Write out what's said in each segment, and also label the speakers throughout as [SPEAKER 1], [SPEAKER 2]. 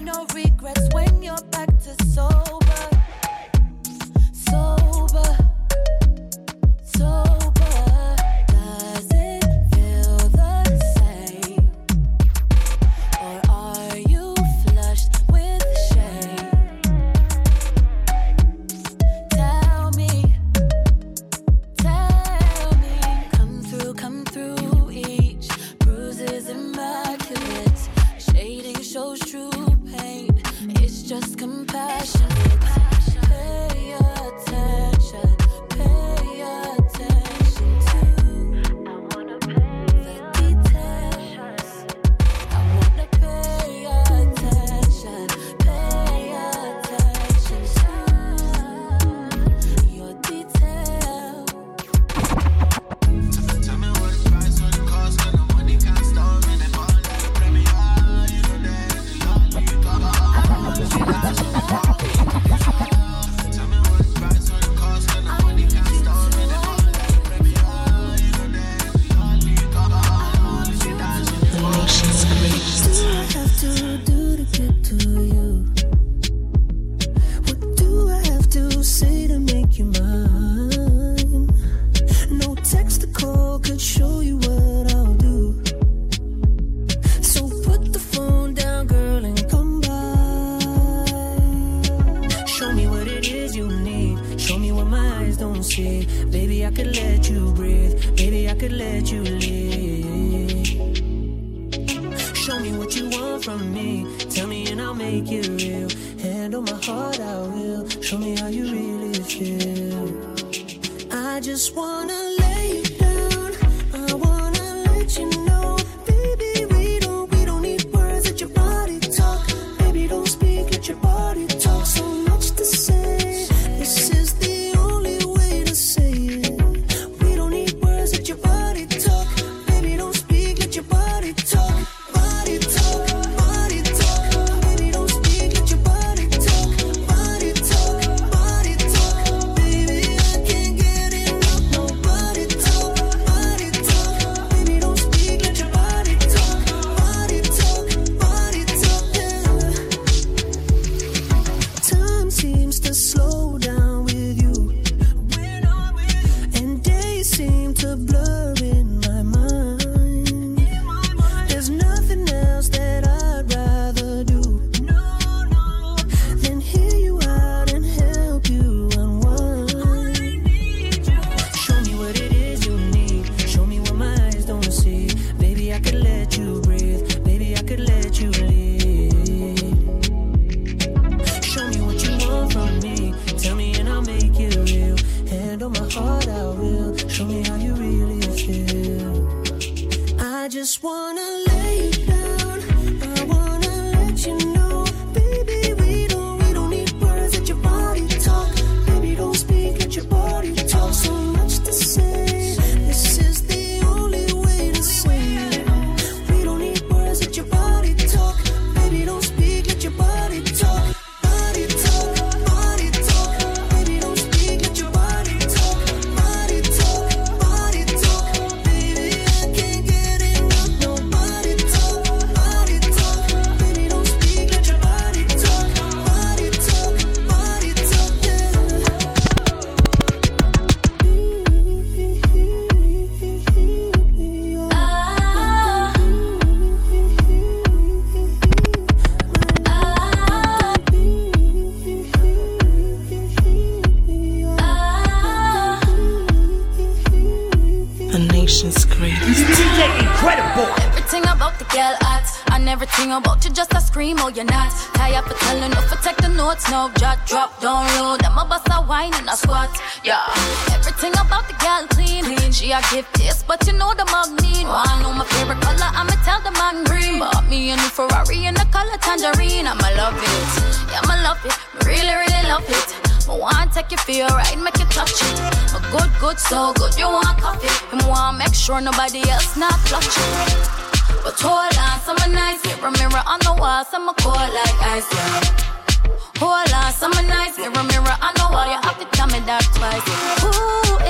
[SPEAKER 1] no regrets when you're back to sober.
[SPEAKER 2] don't see. Baby, I could let you breathe. Baby, I could let you live. Show me what you want from me. Tell me and I'll make it real. Hand on my heart, I will. Show me how you really feel. I just wanna lay you down. I wanna let you know. wanna lay down.
[SPEAKER 3] Everything about you just a scream, oh, you're not. Up a telling no for take the notes, no jot drop down low. Them a bust a wine and a squat. Yeah. Everything about the girl clean. She a gift this, but you know the mug mean. Wanna know my favorite color? I'ma tell the man green. Bought me a new Ferrari in the color tangerine. I'ma love it. Yeah, I'ma love it. Really, really love it. I want take you for your ride, make you touch it. A good, good, so good, you want coffee. And want make sure nobody else not touch it. But hold on, summer nights, mirror, mirror on the wall, some cold like ice, yeah. Hold on, summer nights, mirror, mirror on the wall, you have to tell me that twice. Who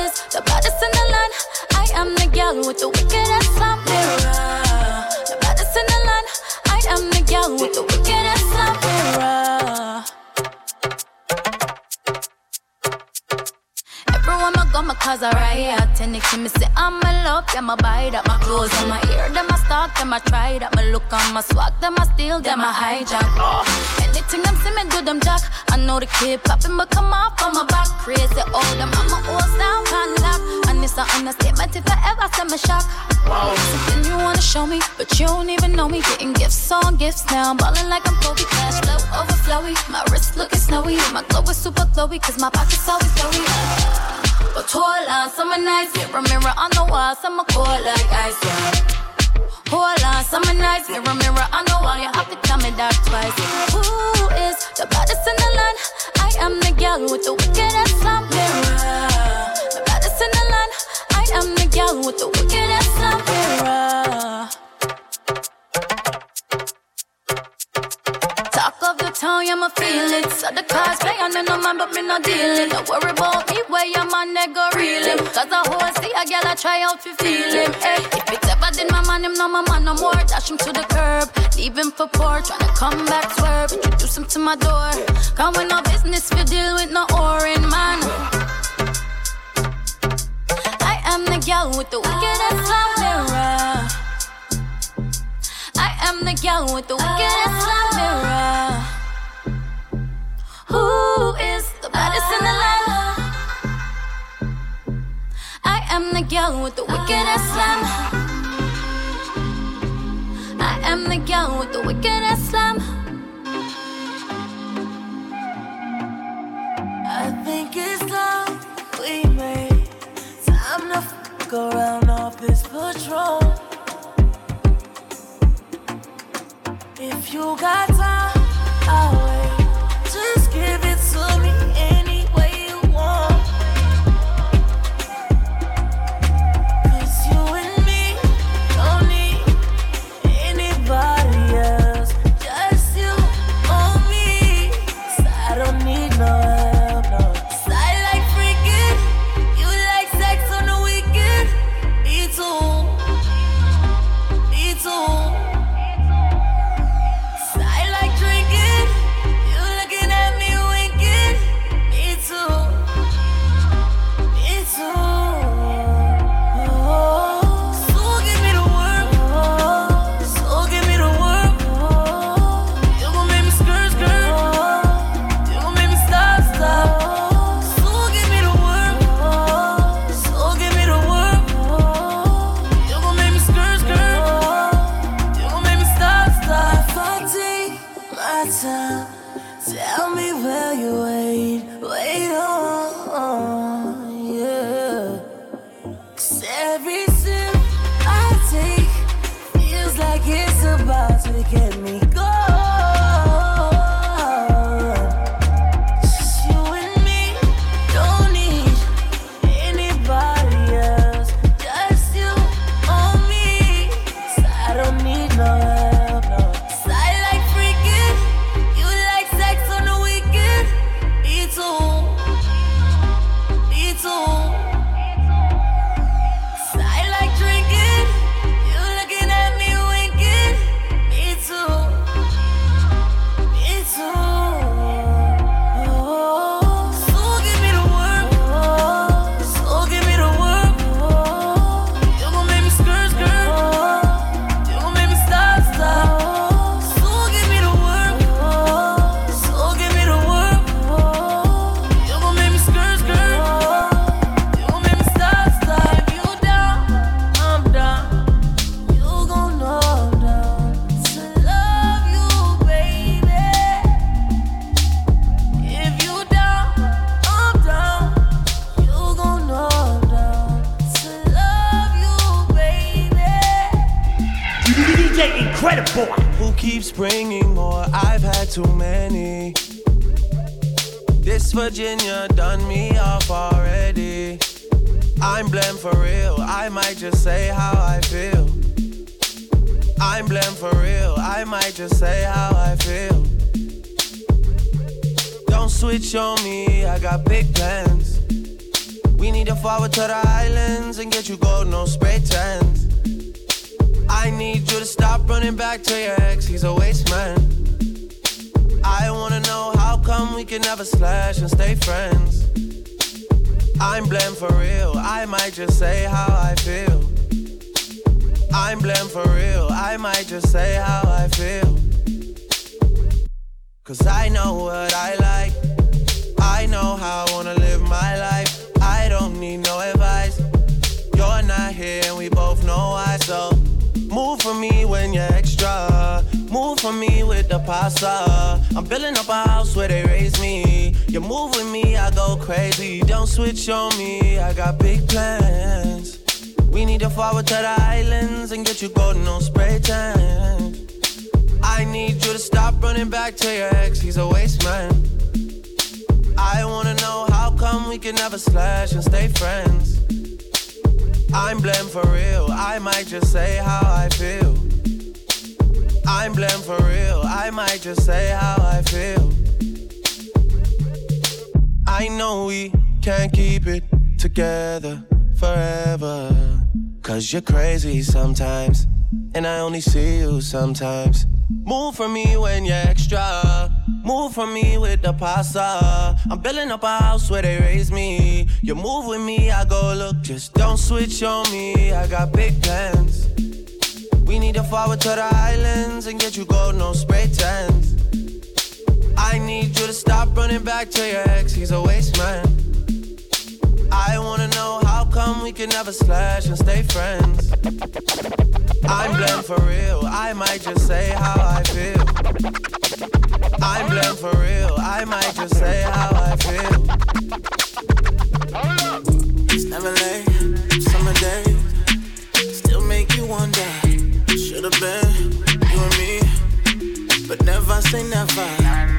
[SPEAKER 3] is the baddest in the land? I am the girl with the wickedest slam mirror. The baddest in the land. I am the girl with the wickedest slam mirror. Everyone my go, my cause I riot. And they me say, I'm in love, them I buy that My clothes, them I ear, stock, them I try that My look on my swag, them I steal, them I hijack. Anything them see me do, them jack. I know the kid popping, but come off on my back. Crazy, all them, I'm a old style, can laugh And it's an understatement if I ever send me shock. Something you wanna show me, but you don't even know me. Getting gifts on gifts now, ballin' like I'm Kobe. Cash flow overflowy, my wrist looking snowy. My glow is super glowy, cause my pocket's always glowy. But hold on, summer nights, mirror, mirror on the wall, summer cold like ice, yeah. Hold on, summer nights, mirror, mirror on the wall, you have to tell me that twice. Who is the baddest in the land? I am the girl with the wickedest slam mirror. The baddest in the land. I am the girl with the wickedest slam mirror. Town, yeah, me feel it. So the cars play on me no man, but me no dealing. Don't worry about me, where your man they go reel. Cause a whole see a girl I try out to feel him. Hey, if it's ever did my man, him no my man no more. Dash him to the curb, leave him for poor. Tryna come back swerve, introduce him to my door. Come with no business, we deal with no orange man. I am the girl with the wickedest slam mirror. I am the girl with the wickedest slam mirror. Who is the baddest in the land? I am the girl with the wickedest slam. I am the girl with the wickedest slam.
[SPEAKER 2] I think it's we made time to fuck around off this patrol. If you got time, I'll too
[SPEAKER 4] many. This Virginia done me off already. I'm blem for real. I might just say how I feel. I'm blem for real. I might just say how I feel. Don't switch on me. I got big plans. We need to forward to the islands and get you gold, no spray tans. I need you to stop running back to your ex. He's a waste man. I wanna know how come we can never slash and stay friends. I'm blem for real. I might just say how I feel. I'm blem for real. I might just say how I feel. Cause I know what I like. I know how I wanna live my life. Pasta. I'm building up a house where they raise me. You move with me, I go crazy. Don't switch on me, I got big plans. We need to forward to the islands and get you golden on spray tan. I need you to stop running back to your ex, he's a waste man. I wanna know how come we can never slash and stay friends. I'm blem for real, I might just say how I feel. I'm blem for real, I might just say how I feel. I know we can't keep it together forever. Cause you're crazy sometimes, and I only see you sometimes. Move for me when you're extra. Move for me with the pasta. I'm building up a house where they raise me. You move with me, I go look. Just don't switch on me. I got big plans. We need to forward to the islands and get you gold, no spray tans. I need you to stop running back to your ex. He's a waste man. I wanna know how come we can never slash and stay friends. I'm blem for real. I might just say how I feel. I'm blem for real. I might just say how I feel.
[SPEAKER 5] It's never but never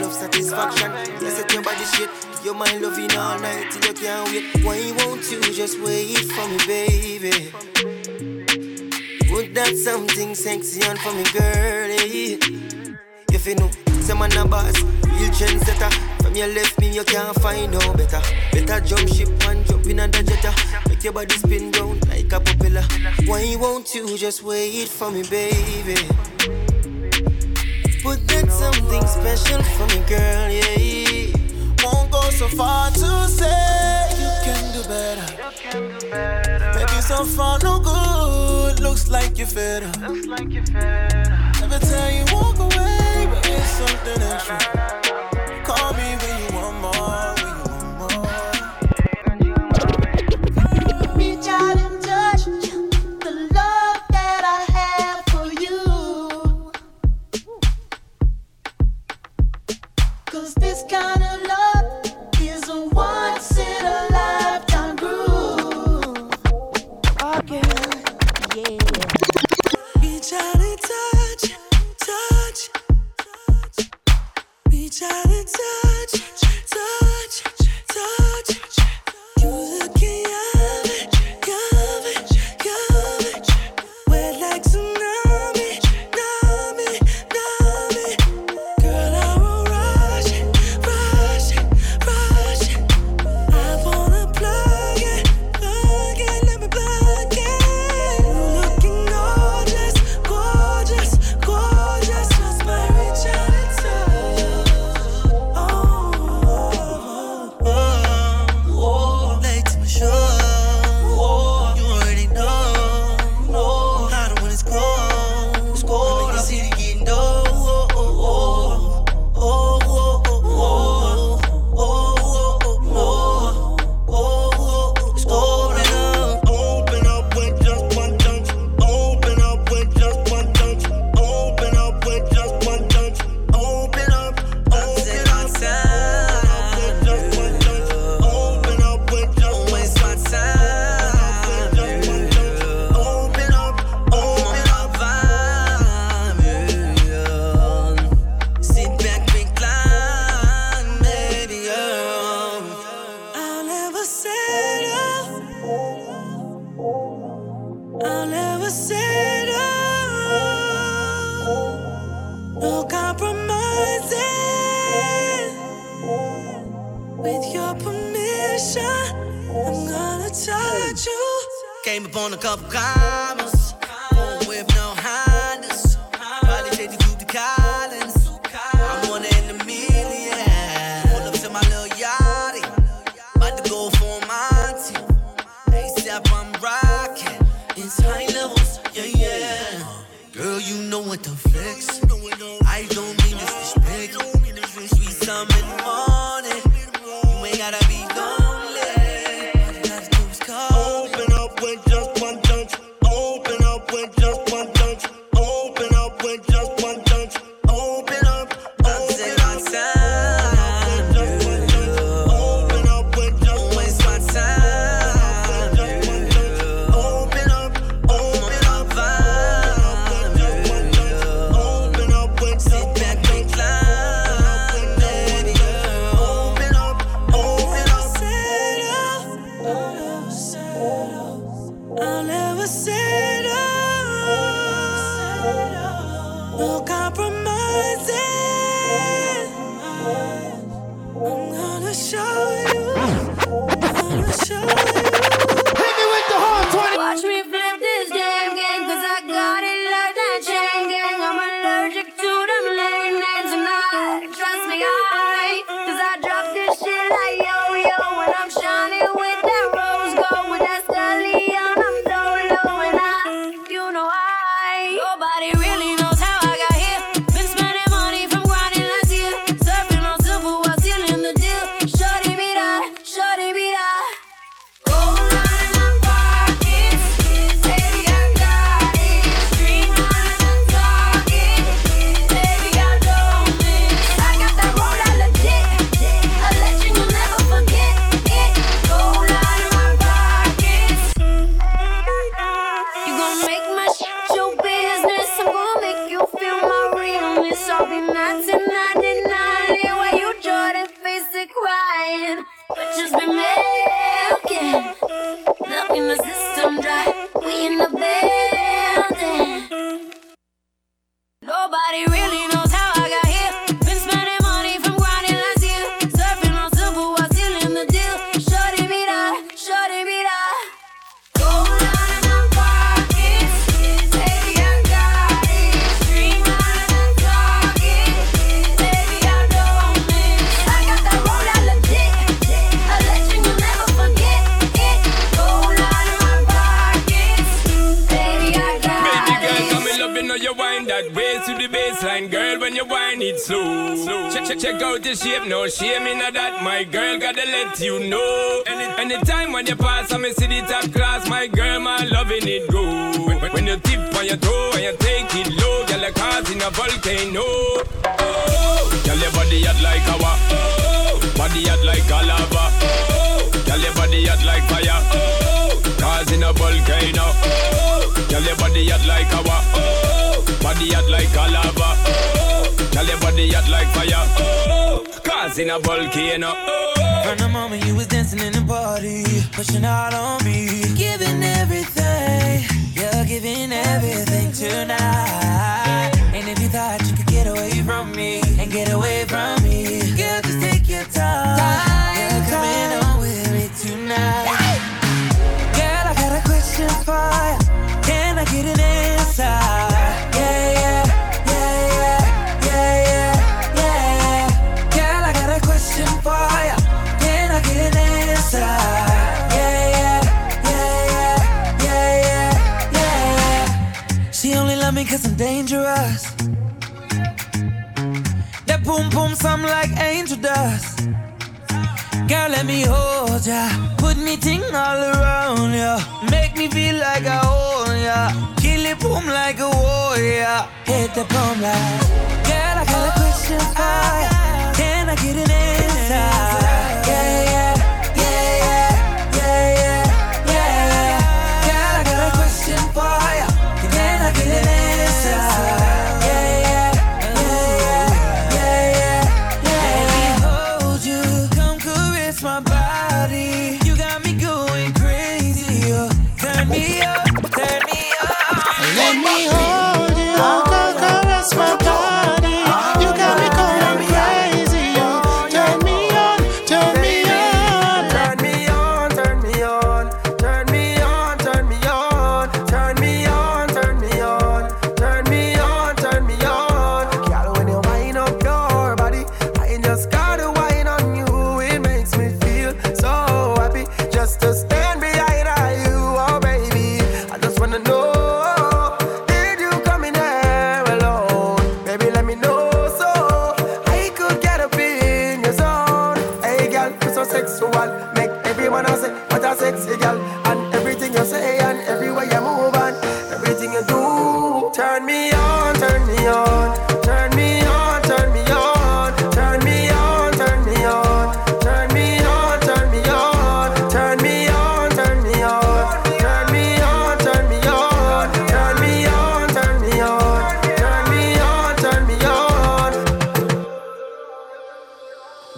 [SPEAKER 6] love satisfaction. You set your body straight. You're my loving all night till you can't wait. Why won't you just wait for me, baby? Put that something sexy on for me, girlie. If you know, say man a boss, real trendsetter. From your left me, you can't find no better. Better jump ship and jump in and jetta. Make your body spin round like a propeller. Why won't you just wait for me, baby? Put something special for me, girl, yeah.
[SPEAKER 5] Won't go so far to say you can do better. Maybe so far no good. Looks like you're fed up. Never tell you walk away, but it's something extra.
[SPEAKER 7] Like the fix. was saying it
[SPEAKER 8] slow. Check, check, check out the shape, no shame in that. My girl gotta let you know. Anytime when you pass, I me see the top class. My girl, my loving it go. When, you tip on your toe and you take it low, girl, like cars in a volcano. Oh, girl, your body hot like our. Oh, body hot like a lava. Oh, girl, your body hot like fire. Oh, cars in a volcano. Oh, girl, your body hot like our. Oh, body hot like a lava. Oh, the body hot like fire. Oh, in a volcano. Oh.
[SPEAKER 9] From the moment you was dancing in the party, pushing out on me, giving everything. You're giving everything tonight. And if you thought you could get away from me and get away from something like angel dust. Girl, let me hold ya. Put me ting all around ya. Make me feel like I own ya. Kill it boom like a warrior. Hit the boom like. Girl, I got a question for ya. Can I get an answer?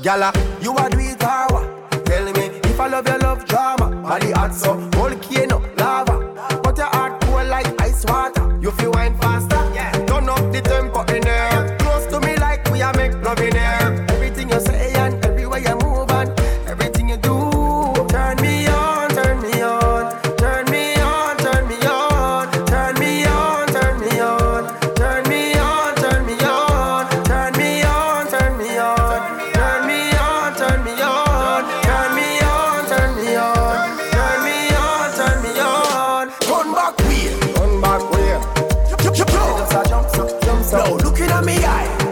[SPEAKER 9] Gala, you
[SPEAKER 6] a do it or what? Tell me if I love your love drama. Body hot so, whole me, I.